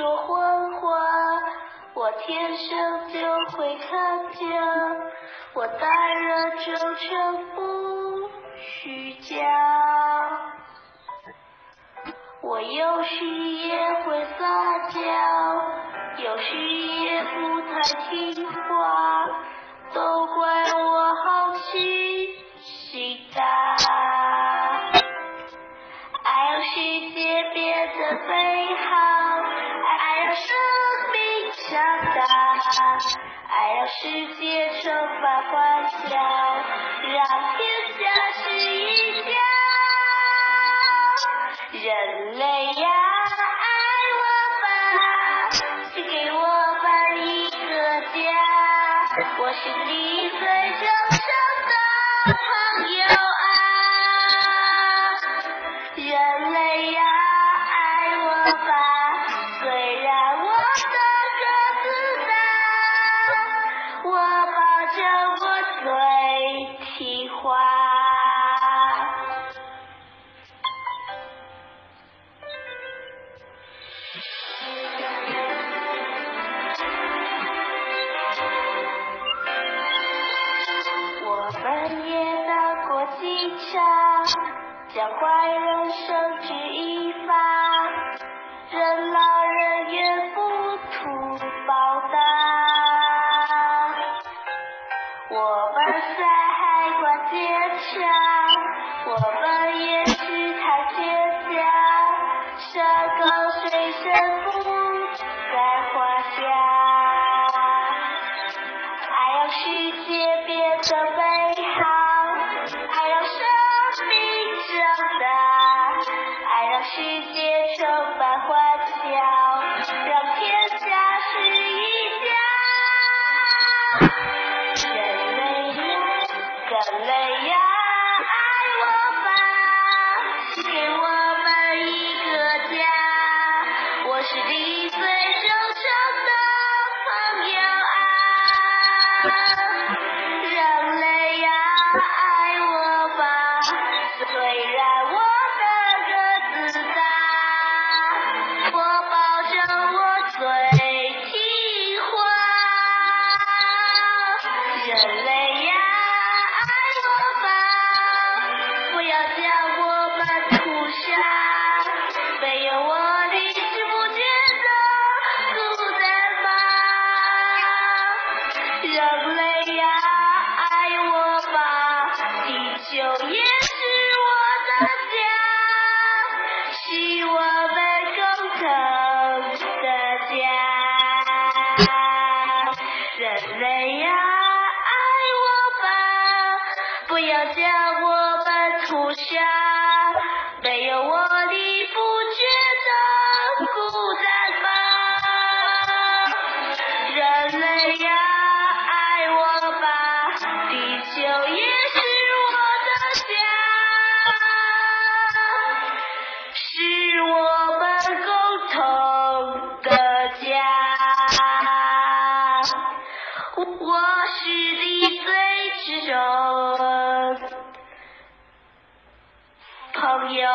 说谎话，我天生就会看家，我待人真诚不虚假，我有时也会撒娇，有时也不太听话，都怪我好奇心大，爱让世界变得美好，世界充满欢笑，让天下是一家。人类呀，爱我吧，请给我吧一个家，我是你最真过警察，将坏人绳之以法，任劳任怨，不图报答。我们在海关坚强，我们也是探险家，山高水深不世界充满欢笑，让天下是一家。人类呀，人类呀，爱我吧，给我们一个家，我是你最忠诚的朋友啊。人要将我们屠杀，没有我你不觉得孤单吗？人类呀，爱我吧，地球也是我的家，是我们共同的家。我是你最执着。polio